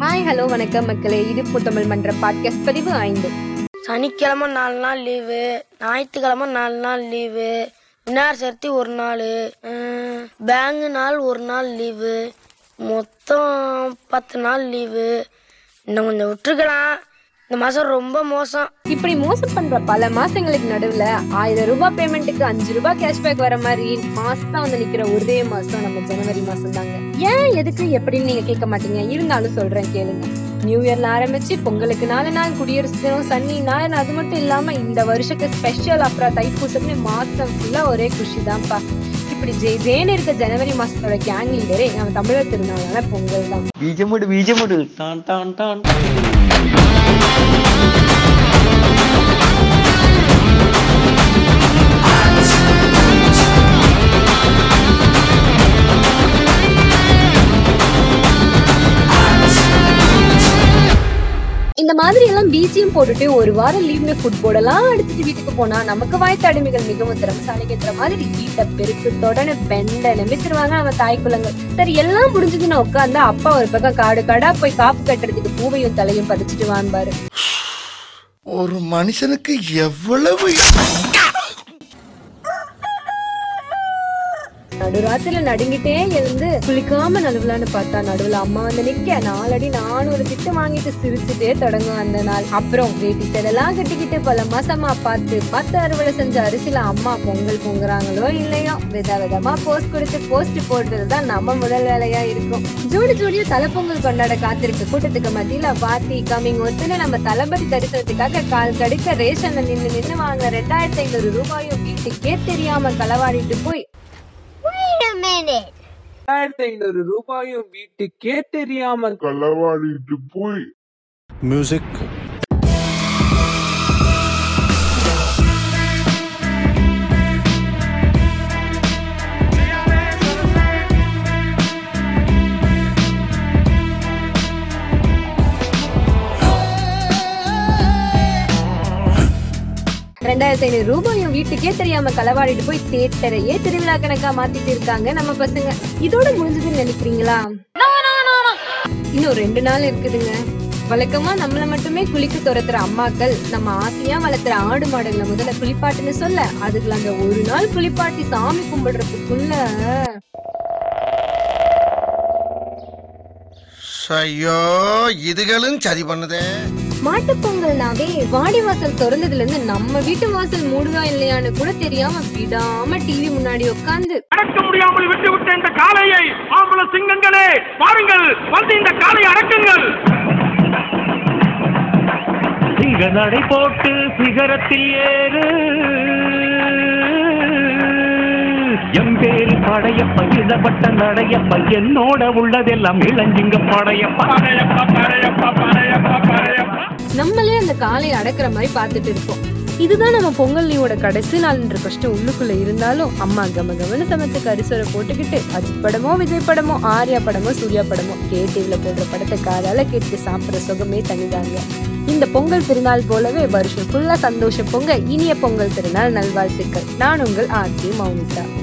Hi hello வணக்கம் மக்களே. இது தமிழ் மன்ற பாட்காஸ்ட் பதிவு ஐந்து. சனிக்கிழமை நாலு நாள் லீவு ஞாயிற்றுக்கிழமை நாலு நாள் லீவு விநாயகர் சதுர்த்தி ஒரு நாள் பேங்கு நாள் ஒரு நாள் லீவு மொத்தம் பத்து நாள் லீவு இன்னும் கொஞ்சம் விட்டுருக்கலாம் இந்த மாதம் ரொம்ப மோசம். இப்படி மோசம் பண்ற பல மாசங்களுக்கு நடுவுல ஆயிரம் ரூபாய் பேமெண்ட்டுக்கு அஞ்சு ரூபாய் கேஷ்பேக் வர மாதிரி மாசம் வந்து நிக்கிற ஒரே மாசம் நம்ம ஜனவரி மாசம் தாங்க ஏன் எதுக்கு எப்படின்னு நீங்க கேட்க மாட்டீங்க? இருந்தாலும் சொல்றேன் கேளுங்க. நியூ இயர்ல ஆரம்பிச்சு பொங்கலுக்கு நாலு நாள் குடியரசு தினம் சனி ஞாயிறு அது மட்டும் இல்லாம இந்த வருஷத்துக்கு ஸ்பெஷல் அப்புறம் தைப்பூசம்னு மாசம் ஃபுல்லா ஒரே குஷி தான்ப்பா இப்படி ஜெய் ஜெயன்னு இருக்க ஜனவரி மாசத்தோட கேங் லீடரே நம்ம தமிழர் திருநாளான பொங்கல் தான். பீஜமுடு பீஜமுடு டான் டான் டான். மாதிரி எல்லாம் பீச்சியும் போட்டுட்டு ஒரு வாரம் லீவ்ல ஃபுட் போடலாம். அடிச்சுட்டு வீட்டுக்கு போனா நமக்கு வாய்த்த அடிமைகள் மிகவும் திறமசாலிக்கிற மாதிரி வீட்டை பெருக்கு தொடன பெண்ட நிமித்திருவாங்க நம்ம தாய் குலங்கள். சரி எல்லாம் முடிஞ்சதுன்னு உட்காந்தா அப்பா ஒரு பக்கம் காடு காடா போய் காப்பு கட்டுறதுக்கு பூவையும் தலையும் பதிச்சுட்டு வான்பாரு ஒரு மனுஷனுக்கு எவ்வளவு நடுராத்திரில நடுங்கிட்டே எழுந்து குளிக்காம நழுவலான்னு பார்த்தா நடுவுல அம்மா வந்து நிக்க. நாலடி நானும் ஒரு திட்டு வாங்கிட்டு சிரிச்சுட்டே தொடங்கும் அந்த நாள். அப்புறம் வேட்டி செடெல்லாம் கட்டிக்கிட்டு பல மாசமா பார்த்து பத்து அறுவடை செஞ்ச அரிசியில அம்மா பொங்கல் பொங்குறாங்களோ இல்லையோ வித விதமா போஸ்ட் கொடுத்து போஸ்ட் போடுறதுதான் நம்ம முதல் வேலையா இருக்கும். ஜூடி ஜோடியா தலைப்பொங்கல் கொண்டாட காத்திருக்கு கூட்டத்துக்கு மத்தியில பாத்தி கம்மிங் ஒத்துன்னு நம்ம தளபதி தரிசனத்துக்காக கால் கடிக்க ரேஷன்ல நின்னு நின்னு வாங்க ரெண்டாயிரத்தி ஐநூறு ரூபாயும் வீட்டுக்கே தெரியாம களவாடிட்டு போய் ரெண்டாயிரத்தி ஐநூறு ரூபாயும் வீட்டுக்கே தெரியாம களவாடிட்டு போய். மியூசிக் ரெண்டாயிரத்தி ஐநூறு ரூபாயும் வீட்டுக்கே தெரியாம களவாடிட்டு போய் தேட்டரையே திருவிழா கணக்கா மாத்திட்டு இருக்காங்க நம்ம பசங்க. இதோட முடிஞ்சதுன்னு நினைக்கிறீங்களா? இன்னும் ரெண்டு நாள் இருக்குதுங்க. வழக்கமா நம்மள மட்டுமே குளிக்க துரத்துற அம்மாக்கள் நம்ம ஆசையா வளர்த்துற ஆடு மாடுகளை முதல்ல குளிப்பாட்டுன்னு சொல்ல அதுக்குள்ள அந்த ஒரு நாள் குளிப்பாட்டி சாமி கும்பிடுறதுக்குள்ள ஐயோ இதுகளும் சரி பண்ணுதே. மாட்டுப் பொங்கல்னாவே வாடி வாசல் திறந்ததுல இருந்து நம்ம வீட்டு வாசல் மூடுதா இல்லையான்னு கூட தெரியாம விடாம டிவி முன்னாடி உட்காந்து அடக்க முடியாமல் விட்டு விட்ட இந்த காளையை ஆம்பள சிங்கங்களே பாருங்கள் வந்து இந்த காளையை அடக்குங்கள். சிங்க நடை போட்டு சிகரத்தில் ஏறு. எம்பேரு படையப்ப இளவட்ட நடையப்ப என்னோட உள்ளதெல்லாம் இளஞ்சிங்க படையப்ப. படையப்பா படையப்பா படையப்பா படையப்பா. நம்மளே அந்த காலை அடக்குற மாதிரி பார்த்துட்டு இருப்போம். இதுதான் நம்ம பொங்கல் கடைசி நாள்ன்ற கஷ்டம் உள்ளுக்குள்ள இருந்தாலும் அம்மா கம கமனு சமைச்ச கரிசோரை போட்டுக்கிட்டு அஜித் படமோ விஜய் படமோ ஆர்யா படமோ சூர்யா படமோ கேடிவில போடுற படத்தை காதால கேட்டு சாப்பிடுற சுகமே தனிதாங்க. இந்த பொங்கல் திருநாள் போலவே வருஷம் ஃபுல்லா சந்தோஷம் பொங்க இனிய பொங்கல் திருநாள் நல்வாழ்த்துக்கள். நான் உங்கள் ஆர்த்தி மௌனிதா